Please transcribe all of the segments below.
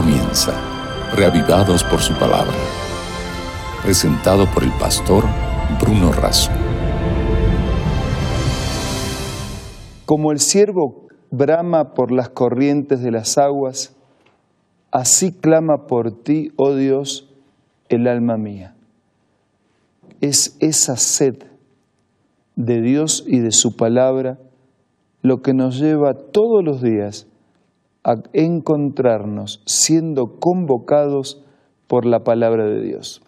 comienza, reavivados por su palabra. Presentado por el pastor Bruno Razo. Como el siervo brama por las corrientes de las aguas, así clama por ti, oh Dios, el alma mía. Es esa sed de Dios y de su palabra lo que nos lleva todos los días a encontrarnos siendo convocados por la palabra de Dios.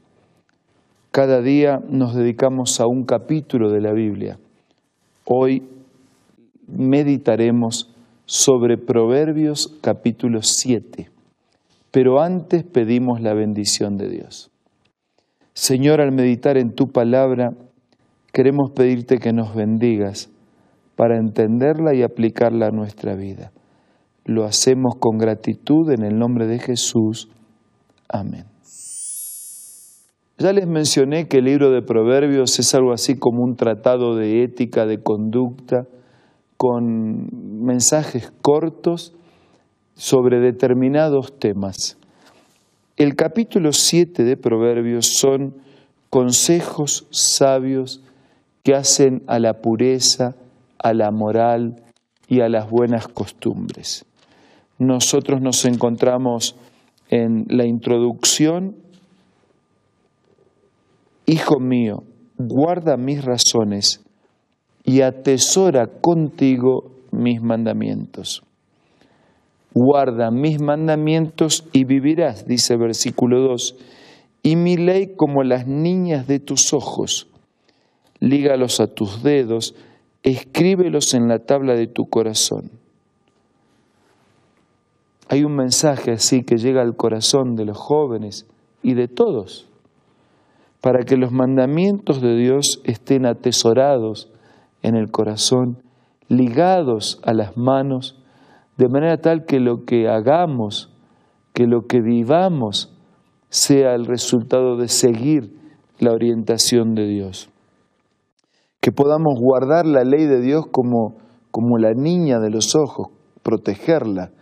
Cada día nos dedicamos a un capítulo de la Biblia. Hoy meditaremos sobre Proverbios capítulo 7, pero antes pedimos la bendición de Dios. Señor, al meditar en tu palabra, queremos pedirte que nos bendigas para entenderla y aplicarla a nuestra vida. Lo hacemos con gratitud en el nombre de Jesús. Amén. Ya les mencioné que el libro de Proverbios es algo así como un tratado de ética, de conducta, con mensajes cortos sobre determinados temas. El capítulo 7 de Proverbios son consejos sabios que hacen a la pureza, a la moral y a las buenas costumbres nosotros nos encontramos en la introducción, Hijo mío, guarda mis razones y atesora contigo mis mandamientos. Guarda mis mandamientos y vivirás, dice versículo 2, y mi ley como las niñas de tus ojos. Lígalos a tus dedos, escríbelos en la tabla de tu corazón hay un mensaje así que llega al corazón de los jóvenes y de todos, para que los mandamientos de Dios estén atesorados en el corazón, ligados a las manos, de manera tal que lo que hagamos, que lo que vivamos, sea el resultado de seguir la orientación de Dios. Que podamos guardar la ley de Dios como, como la niña de los ojos, protegerla,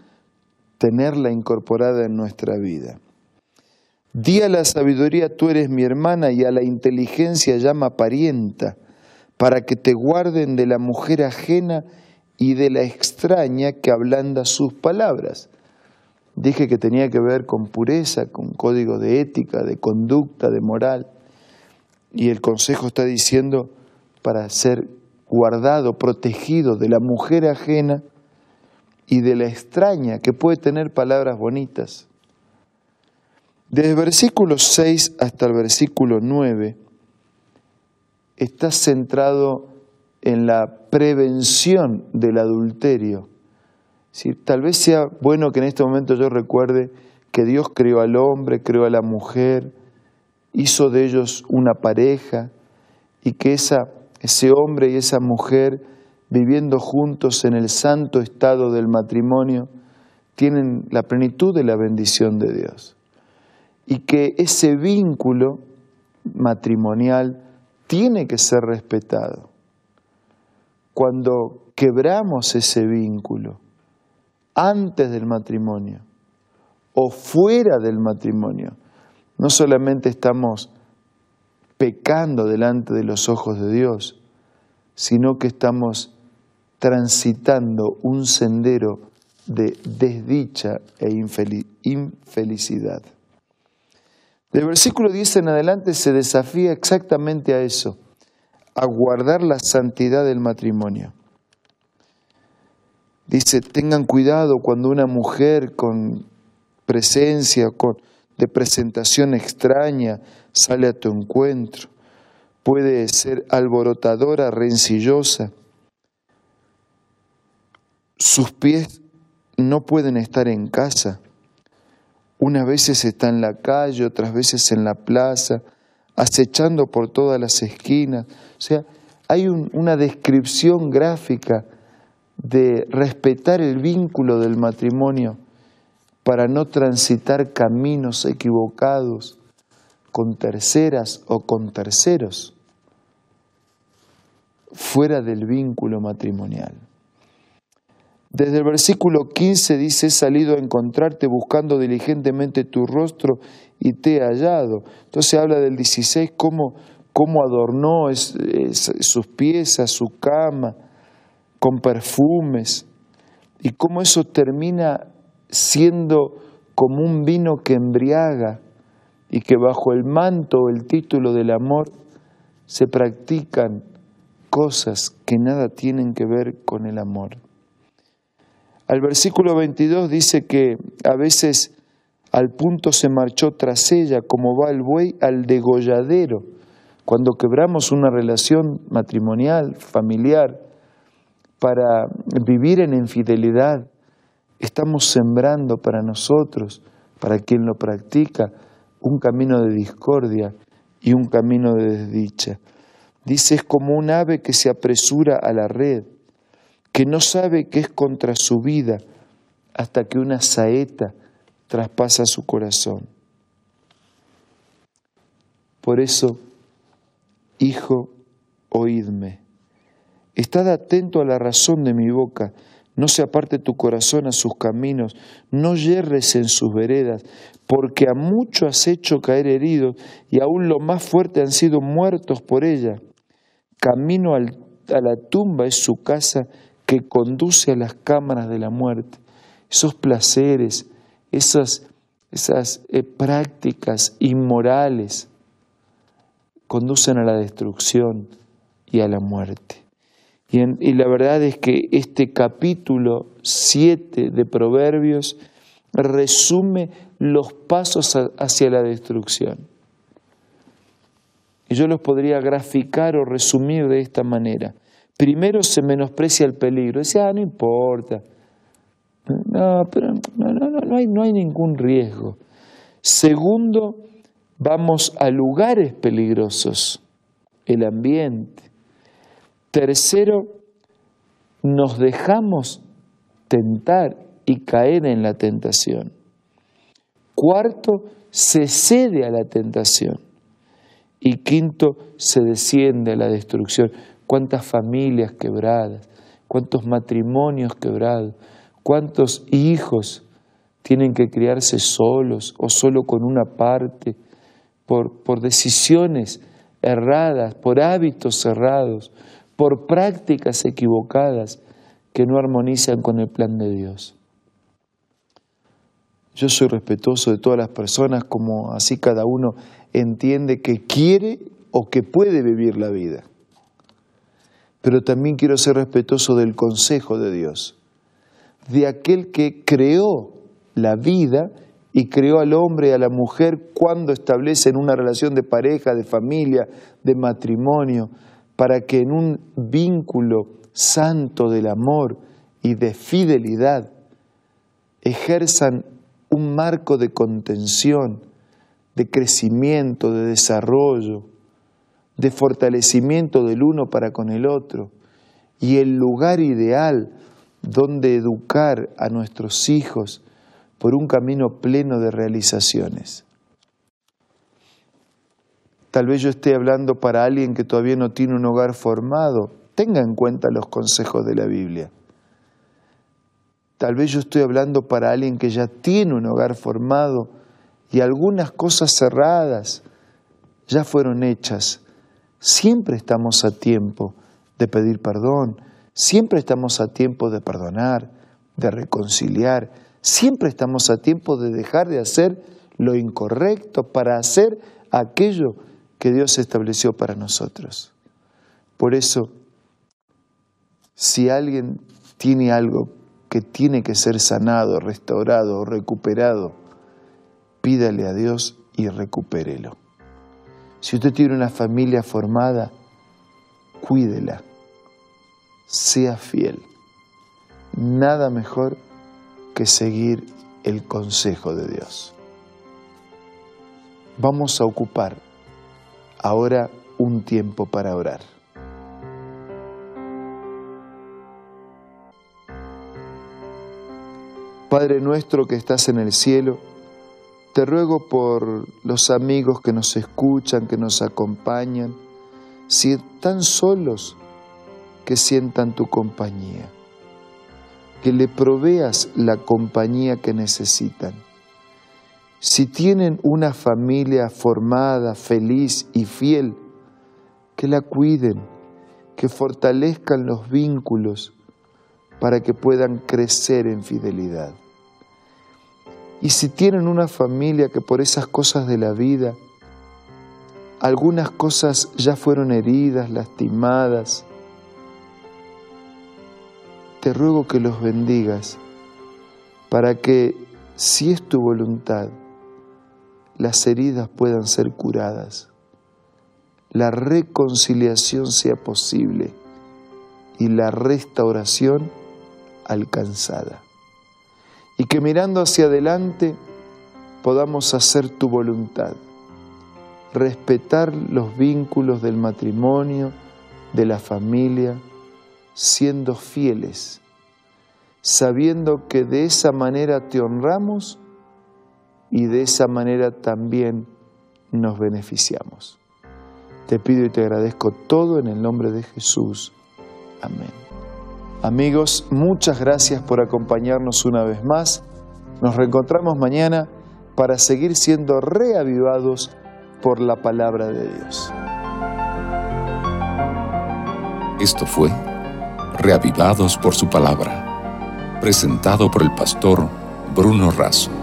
tenerla incorporada en nuestra vida. Di a la sabiduría, tú eres mi hermana, y a la inteligencia llama parienta, para que te guarden de la mujer ajena y de la extraña que ablanda sus palabras. Dije que tenía que ver con pureza, con código de ética, de conducta, de moral. Y el consejo está diciendo para ser guardado, protegido de la mujer ajena y de la extraña que puede tener palabras bonitas. Desde el versículo 6 hasta el versículo 9 está centrado en la prevención del adulterio. tal vez sea bueno que en este momento yo recuerde que Dios creó al hombre, creó a la mujer, hizo de ellos una pareja y que esa, ese hombre y esa mujer viviendo juntos en el santo estado del matrimonio, tienen la plenitud de la bendición de Dios. Y que ese vínculo matrimonial tiene que ser respetado. Cuando quebramos ese vínculo antes del matrimonio o fuera del matrimonio, no solamente estamos pecando delante de los ojos de Dios, sino que estamos transitando un sendero de desdicha e infelicidad. Del versículo 10 en adelante se desafía exactamente a eso, a guardar la santidad del matrimonio. Dice, tengan cuidado cuando una mujer con presencia, con, de presentación extraña, sale a tu encuentro. Puede ser alborotadora, rencillosa, sus pies no pueden estar en casa. Unas veces está en la calle, otras veces en la plaza, acechando por todas las esquinas. O sea, hay una descripción gráfica de respetar el vínculo del matrimonio para no transitar caminos equivocados con terceras o con terceros fuera del vínculo matrimonial. Desde el versículo 15 dice, he salido a encontrarte buscando diligentemente tu rostro y te he hallado. Entonces habla del 16, cómo, cómo adornó sus piezas, su cama, con perfumes, y cómo eso termina siendo como un vino que embriaga y que bajo el manto o el título del amor se practican cosas que nada tienen que ver con el amor. Al versículo 22 dice que a veces al punto se marchó tras ella, como va el buey al degolladero. Cuando quebramos una relación matrimonial, familiar, para vivir en infidelidad, estamos sembrando para nosotros, para quien lo practica, un camino de discordia y un camino de desdicha. Dice, es como un ave que se apresura a la red, que no sabe que es contra su vida hasta que una saeta traspasa su corazón. Por eso, hijo, oídme. Estad atento a la razón de mi boca, no se aparte tu corazón a sus caminos, no yerres en sus veredas, porque a mucho has hecho caer heridos y aún lo más fuerte han sido muertos por ella. Camino a la tumba es su casa que conduce a las cámaras de la muerte. Esos placeres, esas, esas eh, prácticas inmorales conducen a la destrucción y a la muerte. Y, la verdad es que este capítulo 7 de Proverbios resume los pasos hacia la destrucción. Y yo los podría graficar o resumir de esta manera. Primero se menosprecia el peligro. Dice, ah, no importa. No, pero no, no, no, hay, no hay ningún riesgo. Segundo, vamos a lugares peligrosos, el ambiente. Tercero, nos dejamos tentar y caer en la tentación. Cuarto, se cede a la tentación. Y quinto, se desciende a la destrucción. Cuántas familias quebradas, cuántos matrimonios quebrados, cuántos hijos tienen que criarse solos o solo con una parte por, por decisiones erradas, por hábitos cerrados, por prácticas equivocadas que no armonizan con el plan de Dios. Yo soy respetuoso de todas las personas como así cada uno entiende que quiere o que puede vivir la vida. Pero también quiero ser respetuoso del consejo de Dios, de aquel que creó la vida y creó al hombre y a la mujer cuando establecen una relación de pareja, de familia, de matrimonio, para que en un vínculo santo del amor y de fidelidad ejerzan un marco de contención, de crecimiento, de desarrollo, de fortalecimiento del uno para con el otro y el lugar ideal donde educar a nuestros hijos por un camino pleno de realizaciones. Tal vez yo esté hablando para alguien que todavía no tiene un hogar formado. Tenga en cuenta los consejos de la Biblia. Tal vez yo estoy hablando para alguien que ya tiene un hogar formado y algunas cosas cerradas ya fueron hechas. Siempre estamos a tiempo de pedir perdón, siempre estamos a tiempo de perdonar, de reconciliar, siempre estamos a tiempo de dejar de hacer lo incorrecto para hacer aquello que Dios estableció para nosotros. Por eso, si alguien tiene algo que tiene que ser sanado, restaurado o recuperado, pídale a Dios y recupérelo. Si usted tiene una familia formada, cuídela, sea fiel. Nada mejor que seguir el consejo de Dios. Vamos a ocupar ahora un tiempo para orar. Padre nuestro que estás en el cielo, te ruego por los amigos que nos escuchan, que nos acompañan, si están solos, que sientan tu compañía. que le proveas la compañía que necesitan. Si tienen una familia formada, feliz y fiel, que la cuiden, que fortalezcan los vínculos para que puedan crecer en fidelidad. Y si tienen una familia que por esas cosas de la vida, algunas cosas ya fueron heridas, lastimadas, te ruego que los bendigas para que, si es tu voluntad, las heridas puedan ser curadas, la reconciliación sea posible y la restauración alcanzada. Y que mirando hacia adelante podamos hacer tu voluntad, respetar los vínculos del matrimonio, de la familia, siendo fieles, sabiendo que de esa manera te honramos y de esa manera también nos beneficiamos. Te pido y te agradezco todo en el nombre de Jesús. Amén. Amigos, muchas gracias por acompañarnos una vez más. Nos reencontramos mañana para seguir siendo reavivados por la palabra de Dios. Esto fue reavivados por su palabra, presentado por el pastor Bruno Razo.